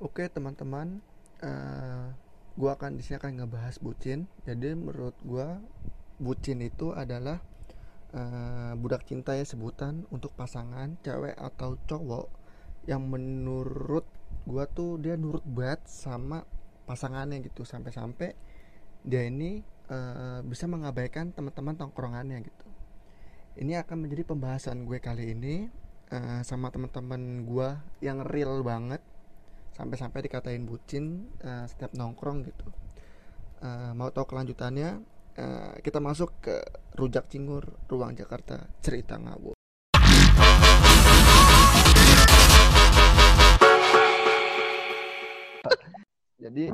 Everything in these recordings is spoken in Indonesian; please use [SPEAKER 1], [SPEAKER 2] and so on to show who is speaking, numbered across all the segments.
[SPEAKER 1] Oke teman-teman, uh, gua akan di sini akan ngebahas bucin. Jadi menurut gua bucin itu adalah uh, budak cinta ya sebutan untuk pasangan cewek atau cowok yang menurut gua tuh dia nurut banget sama pasangannya gitu sampai-sampai dia ini uh, bisa mengabaikan teman-teman tongkrongannya gitu. Ini akan menjadi pembahasan gue kali ini uh, sama teman-teman gue yang real banget sampai-sampai dikatain bucin uh, setiap nongkrong gitu. Uh, mau tahu kelanjutannya uh, kita masuk ke rujak cingur ruang Jakarta cerita ngabur jadi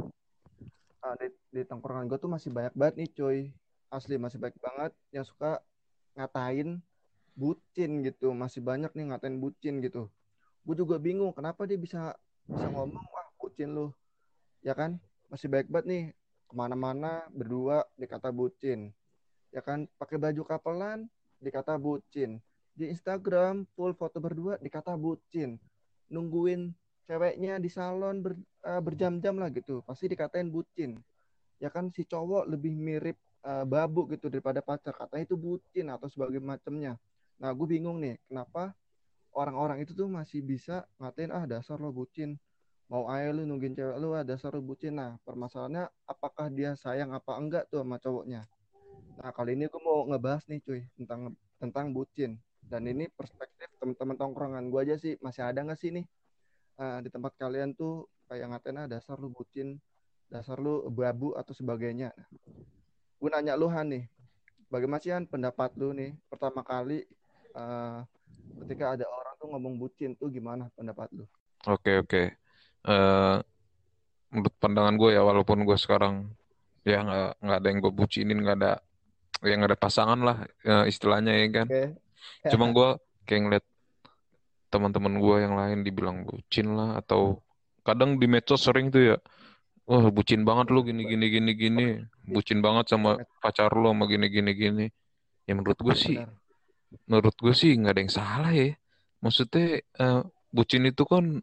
[SPEAKER 1] uh, di, di tongkrongan gue tuh masih banyak banget nih cuy. Asli masih banyak banget yang suka ngatain bucin gitu. Masih banyak nih ngatain bucin gitu. Gue juga bingung kenapa dia bisa bisa ngomong wah bucin lu. Ya kan? Masih baik banget nih ke mana-mana berdua dikata bucin. Ya kan? Pakai baju kapelan dikata bucin. Di Instagram full foto berdua dikata bucin. Nungguin ceweknya di salon ber, uh, berjam-jam lah gitu. Pasti dikatain bucin. Ya kan? Si cowok lebih mirip uh, babu gitu daripada pacar. Katanya itu bucin atau sebagai macamnya. Nah gue bingung nih kenapa orang-orang itu tuh masih bisa ngatain ah dasar lo bucin. Mau aja lu nungguin cewek lu ah dasar lo bucin. Nah permasalahannya apakah dia sayang apa enggak tuh sama cowoknya? Nah kali ini gue mau ngebahas nih cuy tentang tentang bucin. Dan ini perspektif teman-teman tongkrongan gue aja sih. Masih ada nggak sih nih uh, di tempat kalian tuh kayak ngatain ah dasar lu bucin dasar lu babu atau sebagainya. Nah, gue nanya lu Han nih bagaimana sih pendapat lu nih? Pertama kali uh, ketika ada orang tuh ngomong bucin tuh gimana pendapat lu?
[SPEAKER 2] Oke oke. Uh, menurut pandangan gue ya walaupun gue sekarang ya nggak nggak ada yang gue bucinin nggak ada yang ada pasangan lah uh, istilahnya ya kan. Okay. Cuma gue kayak ngeliat teman-teman gue yang lain dibilang bucin lah atau kadang di medsos sering tuh ya wah bucin banget lu gini gini gini gini bucin banget sama pacar lu sama gini gini gini ya menurut gue sih menurut gue sih nggak ada yang salah ya. Maksudnya uh, bucin itu kan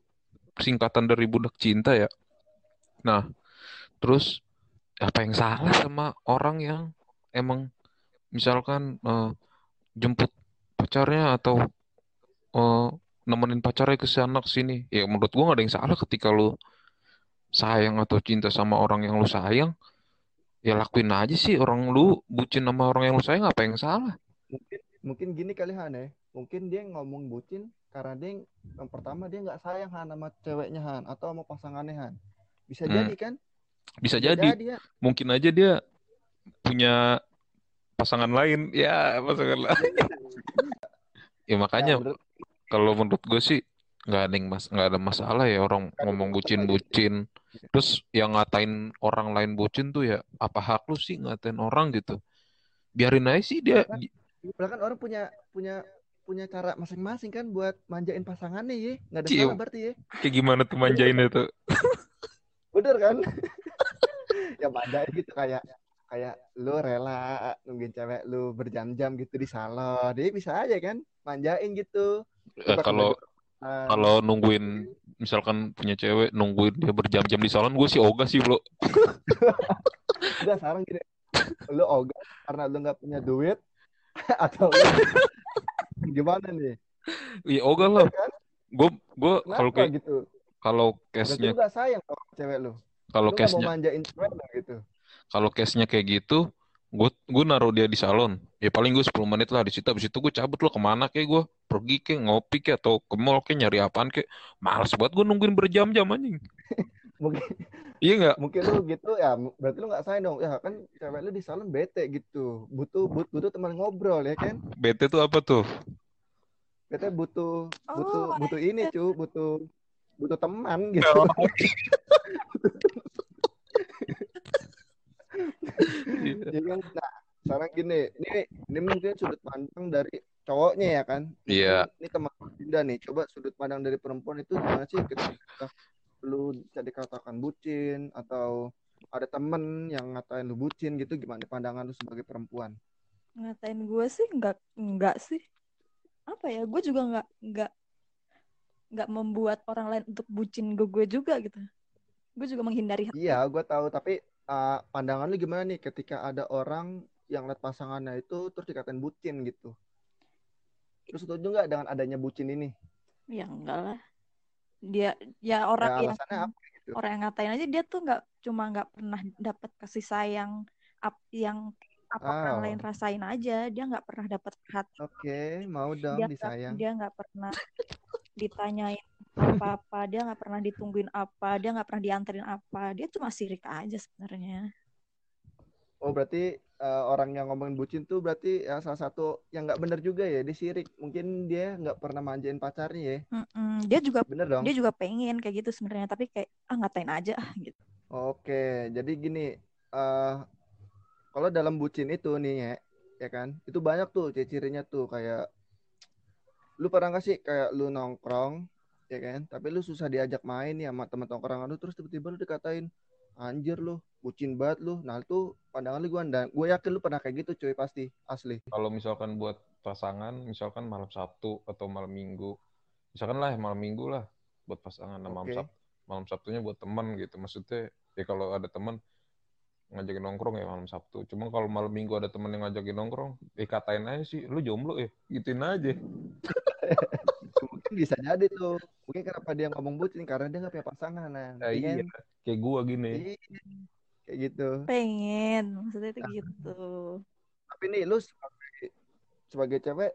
[SPEAKER 2] singkatan dari budak cinta ya. Nah, terus apa yang salah sama orang yang emang misalkan uh, jemput pacarnya atau uh, nemenin pacarnya ke sana ke sini ya menurut gue gak ada yang salah ketika lu sayang atau cinta sama orang yang lu sayang ya lakuin aja sih orang lu bucin sama orang yang lu sayang apa yang salah
[SPEAKER 1] mungkin mungkin gini kali Han ya. Mungkin dia ngomong bucin karena dia yang pertama dia nggak sayang Han sama ceweknya Han atau sama pasangannya Han. Bisa hmm. jadi kan?
[SPEAKER 2] Bisa, bisa jadi, jadi ya. mungkin aja dia punya pasangan lain. Ya pasangan lain ya makanya ya, kalau menurut gue sih nggak ada yang mas nggak ada masalah ya orang ngomong bucin bucin. Terus yang ngatain orang lain bucin tuh ya apa hak lu sih ngatain orang gitu? Biarin aja sih dia iya
[SPEAKER 1] Padahal kan orang punya punya punya cara masing-masing kan buat manjain pasangannya ya. Nggak ada Cio. salah berarti ya.
[SPEAKER 2] Kayak gimana tuh manjain itu?
[SPEAKER 1] Bener kan? ya manjain gitu kayak kayak lu rela nungguin cewek lu berjam-jam gitu di salon. Dia bisa aja kan manjain gitu.
[SPEAKER 2] Ya, kalau kalau nungguin misalkan punya cewek nungguin dia berjam-jam di salon gue sih ogah sih bro
[SPEAKER 1] udah sekarang gini lu ogah karena lu nggak punya duit atau gimana nih?
[SPEAKER 2] Iya, oke lo. Gue gue kalau kayak gitu. Kalau case-nya
[SPEAKER 1] juga sayang sama cewek lu.
[SPEAKER 2] Kalau case-nya
[SPEAKER 1] manjain cewek gitu.
[SPEAKER 2] Kalau case-nya kayak gitu, gue gue naruh dia di salon. Ya paling gue 10 menit lah di situ. Abis itu gue cabut lo ke mana kayak gue pergi ke ngopi kayak atau ke mall kayak nyari apaan kayak males banget gue nungguin berjam-jam anjing.
[SPEAKER 1] mungkin iya nggak? mungkin lu gitu ya berarti lu nggak sayang dong. Ya kan cewek lu di salon bete gitu. Butuh but, butuh teman ngobrol ya kan?
[SPEAKER 2] Bete tuh apa tuh?
[SPEAKER 1] Bete butuh butuh oh, butuh ini cu butuh butuh teman gitu. oh. ya kan? Nah sekarang gini ini ini mungkin sudut pandang dari cowoknya ya kan?
[SPEAKER 2] Iya.
[SPEAKER 1] Yeah. ini teman Dinda nih coba sudut pandang dari perempuan itu gimana sih ketika lu dikatakan bucin atau ada temen yang ngatain lu bucin gitu gimana pandangan lu sebagai perempuan?
[SPEAKER 3] Ngatain gue sih nggak nggak sih. Apa ya gue juga nggak nggak nggak membuat orang lain untuk bucin ke gue juga gitu. Gue juga menghindari
[SPEAKER 1] iya gue tahu tapi uh, pandangan lu gimana nih ketika ada orang yang lihat pasangannya itu terus dikatain bucin gitu? Terus setuju nggak dengan adanya bucin ini?
[SPEAKER 3] Ya enggak lah dia ya orang
[SPEAKER 1] ya,
[SPEAKER 3] yang apa, gitu? orang yang ngatain aja dia tuh nggak cuma nggak pernah dapat kasih sayang up yang apa oh. orang lain rasain aja dia nggak pernah dapat hati
[SPEAKER 1] oke okay, mau dong
[SPEAKER 3] dia
[SPEAKER 1] disayang
[SPEAKER 3] dia nggak pernah ditanyain apa-apa dia nggak pernah ditungguin apa dia nggak pernah dianterin apa dia cuma sirik aja sebenarnya
[SPEAKER 1] oh berarti uh, orang yang ngomongin bucin tuh berarti ya salah satu yang nggak bener juga ya dia sirik. Mungkin dia nggak pernah manjain pacarnya ya.
[SPEAKER 3] Mm-mm. dia juga
[SPEAKER 1] bener dong.
[SPEAKER 3] dia juga pengen kayak gitu sebenarnya tapi kayak ah ngatain aja gitu.
[SPEAKER 1] Oke jadi gini uh, kalau dalam bucin itu nih ya ya kan itu banyak tuh ciri-cirinya tuh kayak lu pernah gak sih kayak lu nongkrong ya kan tapi lu susah diajak main ya sama teman tongkrongan lu terus tiba-tiba lu dikatain anjir lu bucin banget lu. Nah itu pandangan lu gue dan gue yakin lu pernah kayak gitu cuy pasti. Asli.
[SPEAKER 2] Kalau misalkan buat pasangan misalkan malam Sabtu atau malam Minggu misalkan lah malam Minggu lah buat pasangan. Okay. malam Sabtu malam Sabtunya buat teman gitu. Maksudnya ya kalau ada teman ngajakin nongkrong ya malam Sabtu. Cuma kalau malam Minggu ada temen yang ngajakin nongkrong, eh katain aja sih, lu jomblo ya, gituin aja.
[SPEAKER 1] mungkin bisa jadi tuh. Mungkin kenapa dia ngomong bucin? Karena dia nggak punya pasangan nah,
[SPEAKER 2] nah iya kayak gua gini.
[SPEAKER 1] Iya, kayak gitu
[SPEAKER 3] pengen maksudnya itu gitu
[SPEAKER 1] tapi nih lu sebagai, sebagai cewek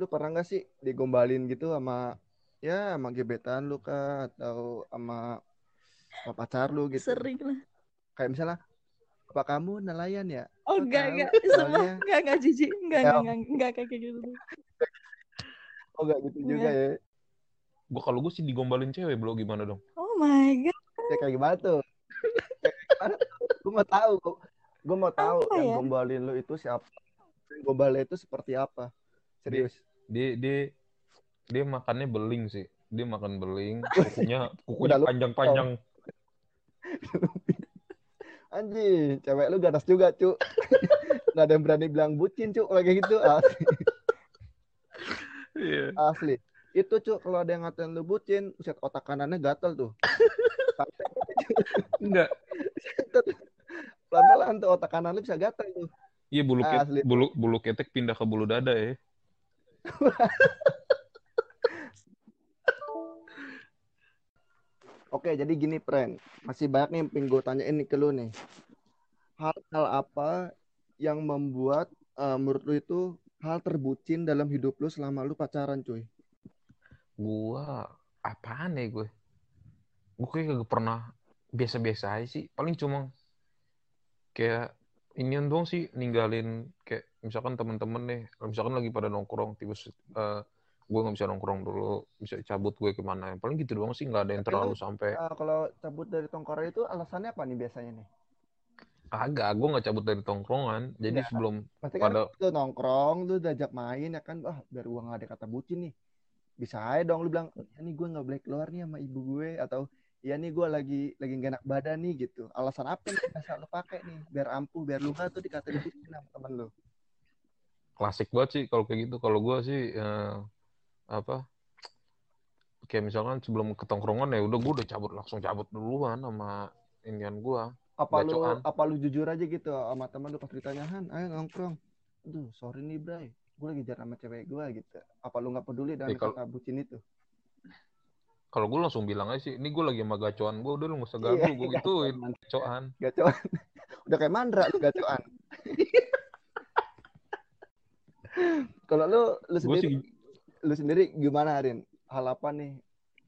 [SPEAKER 1] lu pernah nggak sih digombalin gitu sama ya sama gebetan lu kah atau sama, sama pacar lu gitu
[SPEAKER 3] sering lah
[SPEAKER 1] kayak misalnya apa kamu nelayan ya?
[SPEAKER 3] Oh enggak enggak, semua enggak enggak jijik, enggak enggak enggak enggak kayak gitu.
[SPEAKER 1] Oh enggak gitu juga ya.
[SPEAKER 2] Gua kalau gue sih digombalin cewek, belum gimana dong?
[SPEAKER 3] Oh my god.
[SPEAKER 1] Ya kayak gimana tuh? Gue mau tahu, gue mau tahu apa yang ya? gombalin lu itu siapa? Gombalin itu seperti apa? Serius?
[SPEAKER 2] Dia dia dia makannya beling sih. Dia makan beling, kukunya kukunya panjang-panjang.
[SPEAKER 1] Anjing, cewek lu ganas juga, cu. Gak ada yang berani bilang bucin, cu, kayak gitu. Asli.
[SPEAKER 2] Yeah.
[SPEAKER 1] Asli. Itu, cu, kalau ada yang ngatain lu bucin, uset otak kanannya gatel tuh.
[SPEAKER 2] Enggak.
[SPEAKER 1] Pelan-pelan tuh otak kanan lu bisa gatel tuh.
[SPEAKER 2] Iya, bulu, Asli. bulu, bulu ketek pindah ke bulu dada ya.
[SPEAKER 1] Oke, jadi gini, Pren. Masih banyak nih yang gue tanyain nih ke lu nih. Hal-hal apa yang membuat uh, menurut lu itu hal terbucin dalam hidup lu selama lu pacaran, cuy?
[SPEAKER 2] Gua apaan ya gue? Gue kayak gak pernah biasa-biasa aja sih. Paling cuma kayak ini doang sih ninggalin kayak misalkan temen-temen nih, misalkan lagi pada nongkrong, tiba uh, gue nggak bisa nongkrong dulu bisa cabut gue ke mana. Paling gitu doang sih nggak ada yang terlalu sampai.
[SPEAKER 1] uh, kalau cabut dari tongkrongan itu alasannya apa nih biasanya nih?
[SPEAKER 2] Agak gue nggak cabut dari tongkrongan. Jadi ya, sebelum
[SPEAKER 1] pasti kan pada lu nongkrong lu diajak main ya kan wah biar gue nggak ada kata bucin nih. Bisa aja dong lu bilang ya nih gue nggak boleh keluar nih sama ibu gue atau ya nih gue lagi lagi gak enak badan nih gitu. Alasan apa nih? Bisa lu pakai nih biar ampuh biar lu nggak tuh dikata bucin sama temen lu.
[SPEAKER 2] Klasik banget sih kalau kayak gitu. Kalau gue sih uh, apa kayak misalkan sebelum ketongkrongan ya udah gue udah cabut langsung cabut duluan sama inian gue
[SPEAKER 1] apa lu apa lu jujur aja gitu sama teman lu pas ditanya Han ayo nongkrong. Aduh sorry nih bray. Gue lagi jarang sama cewek gue gitu. Apa lu nggak peduli dengan ya, kata bucin itu
[SPEAKER 2] kalau gue langsung bilang aja sih ini gue lagi sama gacoan gue udah lu gak usah ganggu iya, gue gituin gacoan
[SPEAKER 1] gacoan udah kayak mandra gacoan kalau lu lu sendiri sih lu sendiri gimana Arin? Hal apa nih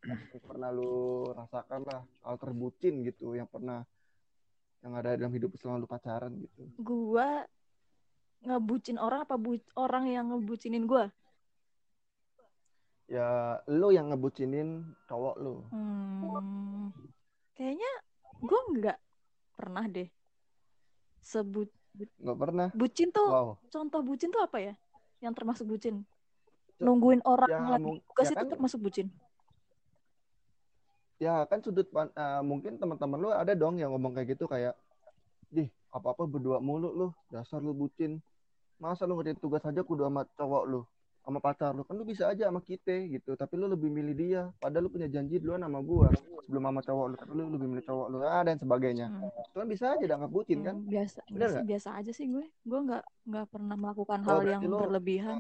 [SPEAKER 1] yang pernah lu rasakan lah hal terbucin gitu yang pernah yang ada dalam hidup selama lu pacaran gitu?
[SPEAKER 3] Gua ngebucin orang apa bu orang yang ngebucinin gua?
[SPEAKER 1] Ya, lu yang ngebucinin cowok lu.
[SPEAKER 3] Hmm, kayaknya gua nggak pernah deh sebut
[SPEAKER 1] nggak pernah.
[SPEAKER 3] Bucin tuh, wow. contoh bucin tuh apa ya? Yang termasuk bucin? nungguin orang ya, lagi tugas ya itu kan, termasuk bucin
[SPEAKER 1] ya kan sudut uh, mungkin teman-teman lu ada dong yang ngomong kayak gitu kayak dih apa apa berdua mulu lu dasar lu bucin masa lu ngerti tugas aja kudu sama cowok lu sama pacar lu. Kan lu bisa aja sama kita gitu tapi lu lebih milih dia. Padahal lu punya janji duluan sama gua sebelum sama cowok lu. Tapi lu lebih milih cowok lu ah dan sebagainya. Hmm. itu kan bisa aja dianggap bucin kan?
[SPEAKER 3] hmm, biasa Bener biasa, biasa aja sih gue. Gue nggak nggak pernah melakukan oh, hal yang lu, berlebihan.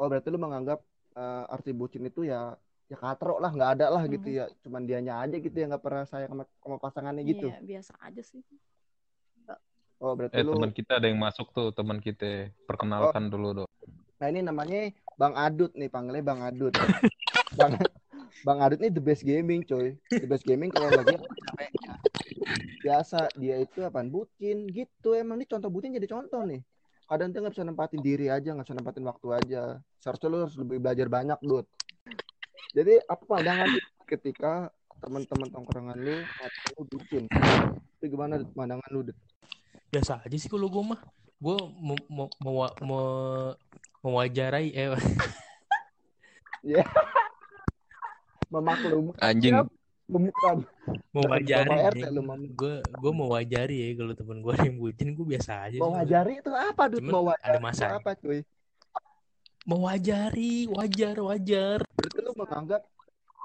[SPEAKER 1] oh berarti lu menganggap uh, arti bucin itu ya ya katrok lah nggak ada lah gitu hmm. gitu ya. Cuman dianya aja gitu ya nggak pernah sayang sama, sama pasangannya gitu.
[SPEAKER 3] Iya, biasa aja sih.
[SPEAKER 2] Oh berarti eh, lu teman kita ada yang masuk tuh teman kita perkenalkan oh. dulu dong.
[SPEAKER 1] Nah ini namanya Bang Adut nih panggilnya Bang Adut. Bang Bang Adut ini the best gaming coy. The best gaming kalau lagi biasa dia itu apaan? Bucin gitu. Emang ini contoh bucin jadi contoh nih. Kadang tuh nggak bisa nempatin diri aja nggak bisa nempatin waktu aja. Seharusnya lu harus lebih belajar banyak Dut. Jadi apa pandangan ketika teman-teman tongkrongan lu atau bucin? Itu gimana pandangan lu Dut?
[SPEAKER 4] Biasa aja sih kalau gue mah gue mau mau mau mau mewajarai eh.
[SPEAKER 1] Ya memaklum.
[SPEAKER 2] Anjing.
[SPEAKER 1] Bukan
[SPEAKER 4] mewajari gue gue mau wajari ya kalau temen gue yang bucin gue biasa aja
[SPEAKER 1] mewajari itu apa tuh
[SPEAKER 4] mau ada masa
[SPEAKER 1] apa cuy?
[SPEAKER 4] Mewajari wajar wajar.
[SPEAKER 1] Berarti lu menganggap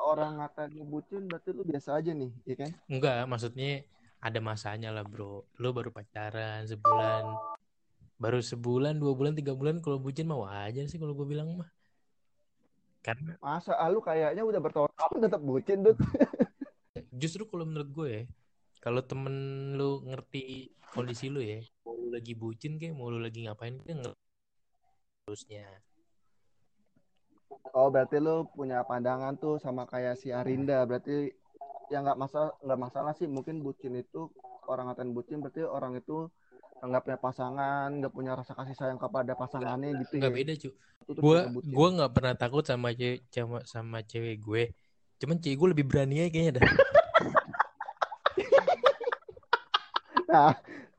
[SPEAKER 1] orang ngatain bucin berarti lu biasa aja nih ya kan?
[SPEAKER 4] Enggak maksudnya ada masanya lah bro. Lo baru pacaran sebulan baru sebulan dua bulan tiga bulan kalau bucin mah wajar sih kalau gue bilang mah.
[SPEAKER 1] Karena masa ah, lu kayaknya udah bertahun-tahun tetap bucin tuh
[SPEAKER 4] justru kalau menurut gue ya kalau temen lu ngerti kondisi lu ya mau lu lagi bucin kayak mau lu lagi ngapain dia ngerti terusnya
[SPEAKER 1] oh berarti lu punya pandangan tuh sama kayak si Arinda. Berarti ya nggak masalah nggak masalah sih. Mungkin bucin itu orang ngatain bucin berarti orang itu nggak punya pasangan nggak punya rasa kasih sayang kepada pasangannya
[SPEAKER 4] gak,
[SPEAKER 1] gitu
[SPEAKER 4] nggak ya. beda cu. Gue gue nggak pernah takut sama cewek sama, sama cewek gue. Cuman cewek gue lebih berani aja kayaknya dah.
[SPEAKER 1] Nah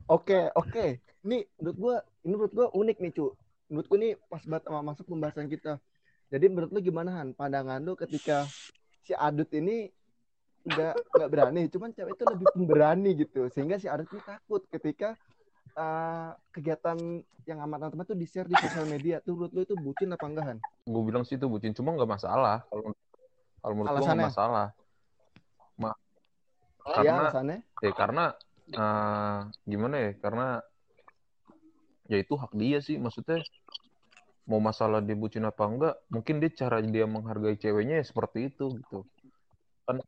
[SPEAKER 1] oke okay, oke. Okay. ini menurut gue ini menurut gue unik nih cu. Menurut gue nih pas banget sama masuk pembahasan kita. Jadi menurut lu gimana Han? Pandangan lu ketika si Adut ini nggak nggak berani cuman cewek itu lebih pemberani gitu. Sehingga si Arif ini takut ketika uh, kegiatan yang amat teman tuh di share di sosial media tuh menurut lu itu bucin apa enggak Han?
[SPEAKER 2] Gue bilang sih itu bucin cuma nggak masalah kalau kalau menurut gue nggak masalah. Ma
[SPEAKER 1] oh, karena ya, alasannya?
[SPEAKER 2] ya karena uh, gimana ya karena ya itu hak dia sih maksudnya mau masalah dia bucin apa enggak mungkin dia cara dia menghargai ceweknya ya seperti itu gitu kan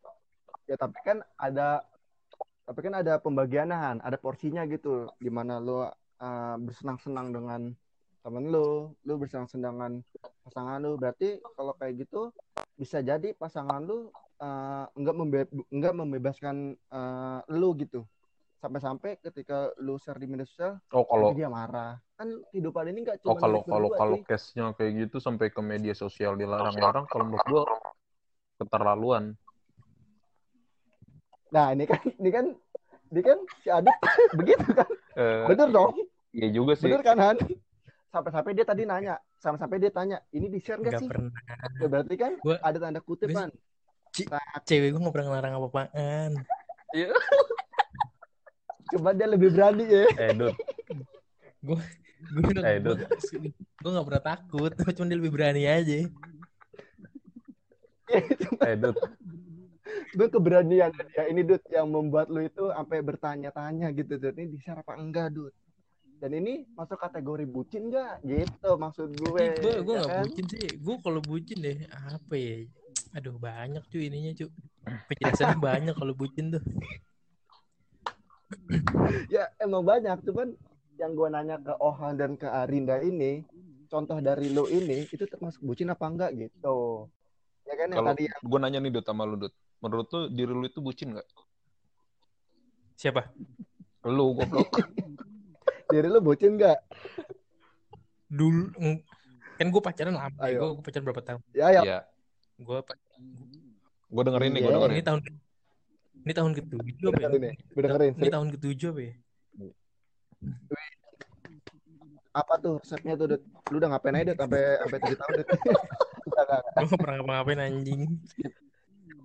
[SPEAKER 1] ya tapi kan ada tapi kan ada pembagianan ada porsinya gitu gimana lo uh, bersenang-senang dengan temen lo lo bersenang-senang dengan pasangan lo. Berarti kalau kayak gitu bisa jadi pasangan lo uh, enggak membe enggak membebaskan uh, lo gitu. Sampai-sampai ketika lu share di media sosial
[SPEAKER 2] oh kalau
[SPEAKER 1] dia marah. Kan kehidupan ini enggak
[SPEAKER 2] oh, cuma oh kalau kalau kalau case-nya kayak gitu sampai ke media sosial dilarang-larang kalau menurut gua keterlaluan
[SPEAKER 1] Nah ini kan ini kan ini kan si Adit begitu kan? Uh, Bener dong?
[SPEAKER 2] Iya juga sih.
[SPEAKER 1] Bener kan Han? Sampai-sampai dia tadi nanya, sampai-sampai dia tanya, ini di share gak, gak sih? Pernah. Ya, berarti kan gua, ada tanda kutip kan?
[SPEAKER 4] Nah, cewek gue gak pernah ngelarang apa-apaan.
[SPEAKER 1] Iya. Cuma dia lebih berani ya.
[SPEAKER 2] Eh, Dut.
[SPEAKER 4] gue gue udah eh, gue, gue gak pernah takut, cuma dia lebih berani aja.
[SPEAKER 2] eh, Dut
[SPEAKER 1] gue keberanian. Ya ini Dut yang membuat lu itu sampai bertanya-tanya gitu Dut ini bisa apa enggak Dut dan ini masuk kategori bucin gak gitu maksud gue
[SPEAKER 4] gue gue ya gak kan? bucin sih. Gue kalau bucin deh apa ya? Aduh banyak cuy ininya cuy. Penjelasannya banyak kalau bucin tuh.
[SPEAKER 1] Ya emang banyak. Cuman yang gue nanya ke Ohan dan ke Arinda ini contoh dari lo ini itu termasuk bucin apa enggak gitu
[SPEAKER 2] ya kan yang tadi yang... gue nanya nih Dut sama lu Dut menurut lu diri lu itu bucin nggak?
[SPEAKER 4] Siapa?
[SPEAKER 2] Lu goblok.
[SPEAKER 1] diri lu bucin nggak?
[SPEAKER 4] Dulu kan gue pacaran lama. Gue pacaran berapa tahun?
[SPEAKER 1] Ya ya. ya.
[SPEAKER 4] Gue
[SPEAKER 2] gue dengerin nih, gue iya. dengerin.
[SPEAKER 4] Ini tahun ini tahun ketujuh apa ya?
[SPEAKER 1] Gue dengerin.
[SPEAKER 4] Ini tahun ketujuh apa ya?
[SPEAKER 1] Apa tuh resepnya tuh? Lu udah ngapain aja sampai sampai tujuh tahun?
[SPEAKER 4] Gue pernah ngapain anjing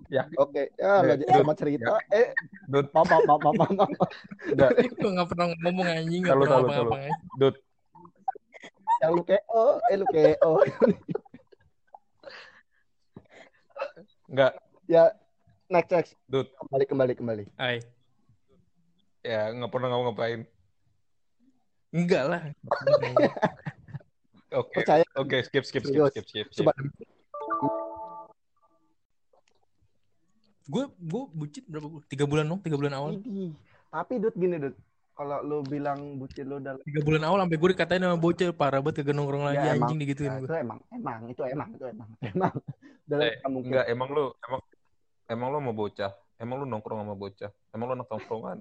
[SPEAKER 1] ya oke okay. ya nggak jadi sama cerita ya. eh Dut. papa papa papa
[SPEAKER 4] udah gue nggak pernah ngomong anjing nggak pernah apa apa
[SPEAKER 2] Dut
[SPEAKER 1] yang lu KO, eh lu KO.
[SPEAKER 2] Enggak.
[SPEAKER 1] Ya, next next.
[SPEAKER 2] Dut.
[SPEAKER 1] Kembali kembali kembali.
[SPEAKER 4] Hai.
[SPEAKER 2] Ya, nggak pernah ngapa ngapain.
[SPEAKER 4] Enggak lah.
[SPEAKER 2] Oke.
[SPEAKER 1] Percaya.
[SPEAKER 2] Oke, skip skip skip skip skip. skip.
[SPEAKER 1] Coba
[SPEAKER 4] Gue gue bucin berapa bulan? Tiga bulan dong, tiga bulan awal.
[SPEAKER 1] Tapi Dut gini Dut, kalau lu bilang bucin lu udah
[SPEAKER 4] Tiga bulan awal sampai gue dikatain sama bocil parah banget kagak nongkrong lagi
[SPEAKER 1] Ya, emang.
[SPEAKER 4] anjing digituin
[SPEAKER 1] Nah,
[SPEAKER 4] gue.
[SPEAKER 1] itu emang emang itu emang itu emang emang udah
[SPEAKER 2] Eh,
[SPEAKER 1] nggak mungkin
[SPEAKER 2] Enggak, emang lu emang emang lu mau bocah. Emang lu nongkrong sama bocah. Emang lu anak nongkrongan.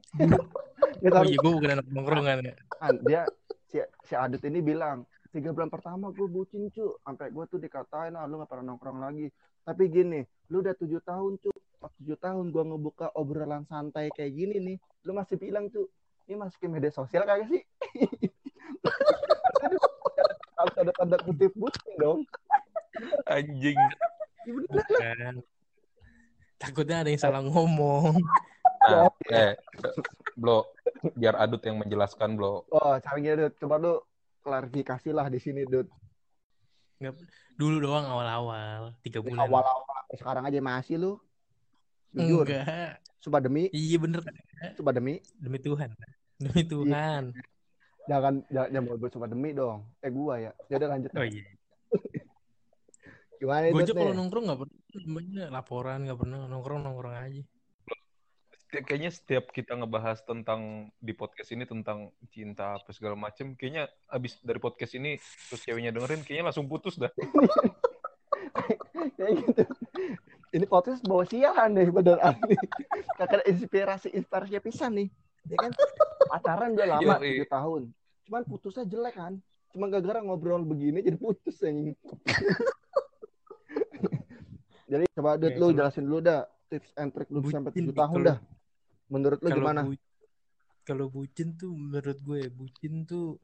[SPEAKER 1] Ya,
[SPEAKER 4] Oh
[SPEAKER 1] tapi
[SPEAKER 4] iya gue bukan anak nongkrongan ya.
[SPEAKER 1] kan, dia si si Adit ini bilang tiga bulan pertama gue bucin cu sampai gue tuh dikatain ah lu nggak pernah nongkrong lagi tapi gini lu udah tujuh tahun cu pas tujuh tahun gue ngebuka obrolan santai kayak gini nih lu masih bilang cu ini masukin media sosial kagak sih harus ada tanda kutip bucin dong
[SPEAKER 2] Anjing.
[SPEAKER 1] Ya.
[SPEAKER 4] Takutnya ada yang salah ngomong.
[SPEAKER 2] Nah, eh, Blo, biar Adut yang menjelaskan, Blo.
[SPEAKER 1] oh caranya Dut coba lu klarifikasi lah di sini Dut
[SPEAKER 4] Nggak, dulu doang awal-awal tiga bulan.
[SPEAKER 1] awal-awal sekarang aja masih lu jujur
[SPEAKER 4] Enggak.
[SPEAKER 1] coba demi
[SPEAKER 4] Iya bener
[SPEAKER 1] coba demi
[SPEAKER 4] demi Tuhan. Demi Tuhan.
[SPEAKER 1] jangan jangan jangan mau coba demi dong eh gua ya jadi lanjut
[SPEAKER 4] Oh iya.
[SPEAKER 1] gimana
[SPEAKER 4] Gue aja kalau nongkrong nggak pernah namanya laporan nggak pernah nongkrong nongkrong aja.
[SPEAKER 2] Kayaknya setiap kita ngebahas tentang di podcast ini tentang cinta apa segala macem, kayaknya abis dari podcast ini terus ceweknya dengerin, kayaknya langsung putus dah.
[SPEAKER 1] kayak gitu. Ini podcast bawa sialan deh bener asli kakak inspirasi inspirasi pisan nih. Ya kan? Pacaran udah lama tujuh tahun. Cuman putusnya jelek kan cuma gara-gara ngobrol begini jadi putus anjing. Jadi coba
[SPEAKER 4] Oke,
[SPEAKER 1] lu
[SPEAKER 4] kalau-
[SPEAKER 1] jelasin dulu dah tips and trick lu sampai
[SPEAKER 4] Bucin
[SPEAKER 1] tujuh
[SPEAKER 4] nih,
[SPEAKER 1] tahun
[SPEAKER 4] kalau-
[SPEAKER 1] dah menurut lu gimana
[SPEAKER 4] bu- kalau bucin tuh menurut gue bucin tuh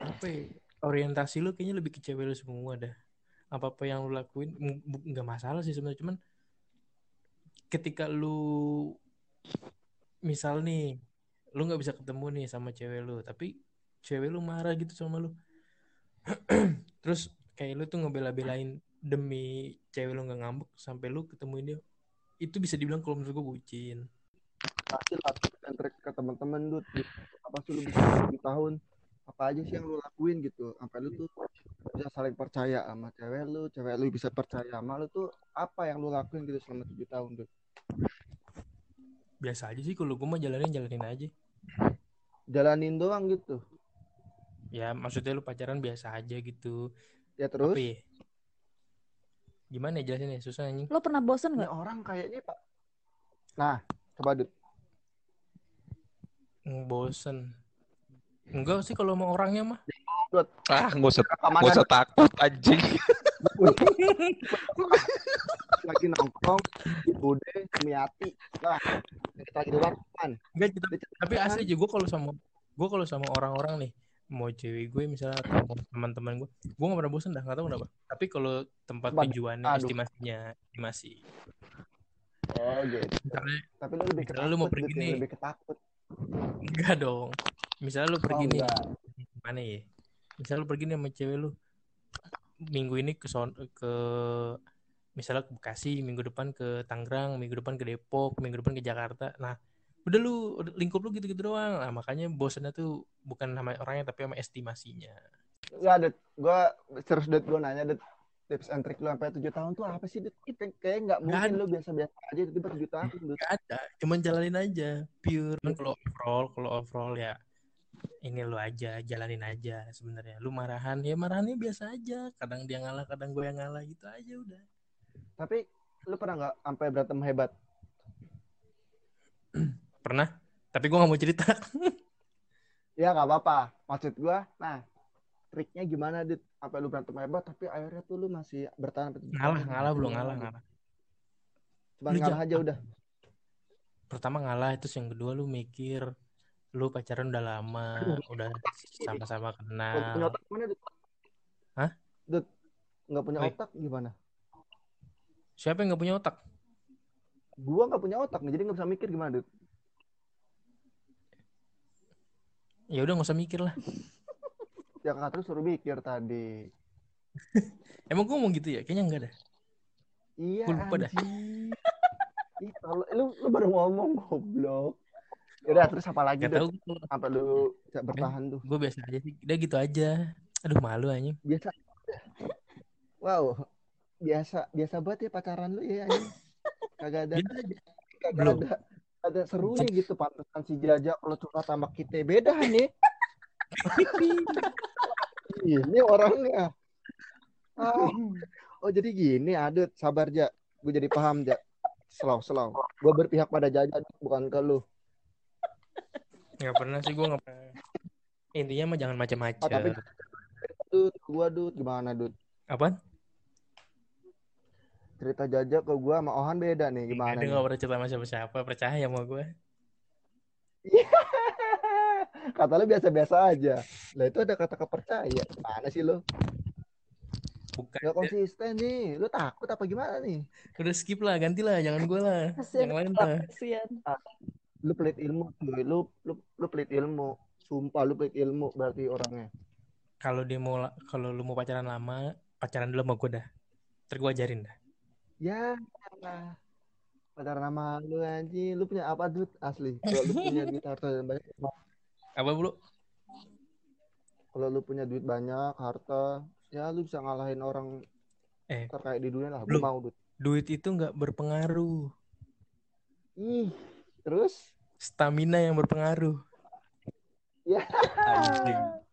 [SPEAKER 4] apa ya, orientasi lu kayaknya lebih ke cewek lu semua dah. Apa apa yang lu lakuin nggak masalah sih sebenarnya cuman ketika lu misal nih lu nggak bisa ketemu nih sama cewek lu tapi cewek lu marah gitu sama lu terus kayak lu tuh ngebela-belain demi cewek lu nggak ngambek sampai lu ketemuin dia itu bisa dibilang kalau menurut gue bucin
[SPEAKER 1] kasih lah trick ke teman-teman Dut. Apa sih lu bisa tujuh tahun apa aja sih yang lu lakuin gitu. Sampai lu tuh bisa saling percaya sama cewek lu cewek lu bisa percaya sama lu tuh apa yang lu lakuin gitu selama tujuh tahun Dut?
[SPEAKER 4] Biasa aja sih kalau gue mah jalanin jalanin aja.
[SPEAKER 1] Jalanin doang gitu.
[SPEAKER 4] Ya maksudnya lu pacaran biasa aja gitu.
[SPEAKER 1] Ya terus?
[SPEAKER 4] ya gimana ya jelasinnya? Susah anjing.
[SPEAKER 3] Lo pernah bosen
[SPEAKER 1] ini
[SPEAKER 3] nggak?
[SPEAKER 1] orang kayaknya pak. Nah coba
[SPEAKER 4] Hmm, bosen. Enggak sih kalau sama orangnya mah.
[SPEAKER 2] Ah, nggak usah, nggak usah takut, anjing.
[SPEAKER 1] lagi nongkrong di Bude Miati lah kita lagi di warpan
[SPEAKER 4] enggak tapi, tapi asli gue kalau sama gue kalau sama orang-orang nih mau cewek gue misalnya atau mau teman-teman gue gue gak pernah bosen dah nggak tahu kenapa. Tapi kalau tempat tujuannya
[SPEAKER 1] aduh.
[SPEAKER 4] estimasinya estimasi.
[SPEAKER 1] Oh gitu.
[SPEAKER 4] Misalnya
[SPEAKER 1] tapi lu lebih
[SPEAKER 4] Misalnya lu mau
[SPEAKER 1] ketakut
[SPEAKER 4] pergi
[SPEAKER 1] Dut, ya,
[SPEAKER 4] nih.
[SPEAKER 1] lebih ketakut
[SPEAKER 4] enggak dong. Misalnya lu
[SPEAKER 1] oh
[SPEAKER 4] pergi nih.
[SPEAKER 1] enggak.
[SPEAKER 4] Mana ya? Misalnya lu pergi nih sama cewek lu. Minggu ini ke son ke misalnya ke Bekasi minggu depan ke Tangerang minggu depan ke Depok minggu depan ke Jakarta. Nah udah lu lingkup lu gitu-gitu doang. Nah, makanya bosannya tuh bukan sama orangnya tapi sama estimasinya.
[SPEAKER 1] Enggak, Dut. Gue serius, Dut. Gue nanya, Dut. Tips and trick lu sampai 7 tahun tuh apa sih? Kayak kayak nggak mungkin lu biasa-biasa aja, tiba-tiba 7 tahun.
[SPEAKER 4] Gak ada cuman jalanin aja pure Cuman kalau overall kalau overall ya ini lu aja jalanin aja sebenarnya lu marahan ya marahannya biasa aja kadang dia ngalah kadang gue yang ngalah gitu aja udah
[SPEAKER 1] Tapi lu pernah nggak sampai berantem hebat?
[SPEAKER 4] pernah tapi gue nggak mau cerita
[SPEAKER 1] Ya nggak apa-apa. Maksud gue, nah triknya gimana, Dut? Sampai lu berantem hebat, tapi akhirnya tuh lu masih bertahan sampai 7
[SPEAKER 4] ngalah ngalah belum ngalah ngalah
[SPEAKER 1] Cuma
[SPEAKER 4] Lu
[SPEAKER 1] ngalah
[SPEAKER 4] jangan-
[SPEAKER 1] aja udah.
[SPEAKER 4] pertama ngalah terus yang kedua lu mikir lu pacaran udah lama udah sama-sama
[SPEAKER 1] Nggak punya
[SPEAKER 4] kenal
[SPEAKER 1] otak mana, Dut?
[SPEAKER 4] Hah?
[SPEAKER 1] Dut, nggak punya
[SPEAKER 4] Oi.
[SPEAKER 1] otak gimana?
[SPEAKER 4] siapa yang nggak punya otak
[SPEAKER 1] Gua nggak punya otak nih, jadi nggak bisa mikir gimana, Dut.
[SPEAKER 4] ya udah nggak usah mikir lah
[SPEAKER 1] Ya kata lu suruh mikir tadi.
[SPEAKER 4] Emang gue ngomong gitu ya? Kayaknya enggak dah.
[SPEAKER 1] Iya.
[SPEAKER 4] Gua lupa dah.
[SPEAKER 1] Ih, lu, lu baru ngomong goblok. Yaudah terus apa lagi
[SPEAKER 4] Gak tahu
[SPEAKER 1] Sampai lu bisa bertahan tuh.
[SPEAKER 4] gue biasa aja sih. Udah gitu aja. Aduh malu anjing.
[SPEAKER 1] Biasa. Wow. Biasa biasa banget ya pacaran lu ya anjing. Kagak ada
[SPEAKER 4] aja.
[SPEAKER 1] kagak
[SPEAKER 4] belum.
[SPEAKER 1] ada ada serunya gitu pantesan si Jaja kalau curhat sama kita beda nih. Ini orangnya. Ah. Oh jadi gini, adut sabar ja. Gue jadi paham ja. Selau selau. Gue berpihak pada Jaja bukan ke lu.
[SPEAKER 4] Gak pernah sih gue gak pernah. Intinya mah jangan macam-macam.
[SPEAKER 1] Oh, tapi- Dut, gua dut gimana dut?
[SPEAKER 4] Apaan?
[SPEAKER 1] Cerita Jaja ke gua sama Ohan beda nih gimana?
[SPEAKER 4] Dia
[SPEAKER 1] nih?
[SPEAKER 4] gak pernah cerita sama siapa-siapa. Percaya sama gue.
[SPEAKER 1] Kata lu biasa-biasa aja. Lah itu ada kata kepercaya. Gimana sih lu?
[SPEAKER 4] Bukan.
[SPEAKER 1] Gak konsisten nih. Lu takut apa gimana nih?
[SPEAKER 4] Udah skip lah. Ganti lah. Jangan gue lah.
[SPEAKER 3] Kasian
[SPEAKER 4] Yang lain lah.
[SPEAKER 3] kasian.
[SPEAKER 1] Lu pelit ilmu cuy. Lu lu lu pelit ilmu. Sumpah lu pelit ilmu berarti orangnya.
[SPEAKER 4] Kalau dia mau la- kalau lu mau pacaran lama, pacaran dulu sama gue dah. Ntar gue ajarin dah.
[SPEAKER 1] Ya. Pacaran nama lu anjing. Lu punya apa dut asli? Kalau lu punya duit harta dan banyak.
[SPEAKER 4] Apa bro?
[SPEAKER 1] Kalau lu punya duit banyak, harta, ya lu bisa ngalahin orang
[SPEAKER 4] Eh,
[SPEAKER 1] terkait di dunia lah. Gue
[SPEAKER 4] belum.
[SPEAKER 1] mau dut.
[SPEAKER 4] Duit itu nggak berpengaruh.
[SPEAKER 1] Ih, terus?
[SPEAKER 4] Stamina yang berpengaruh.
[SPEAKER 1] Ya.
[SPEAKER 4] Anjing.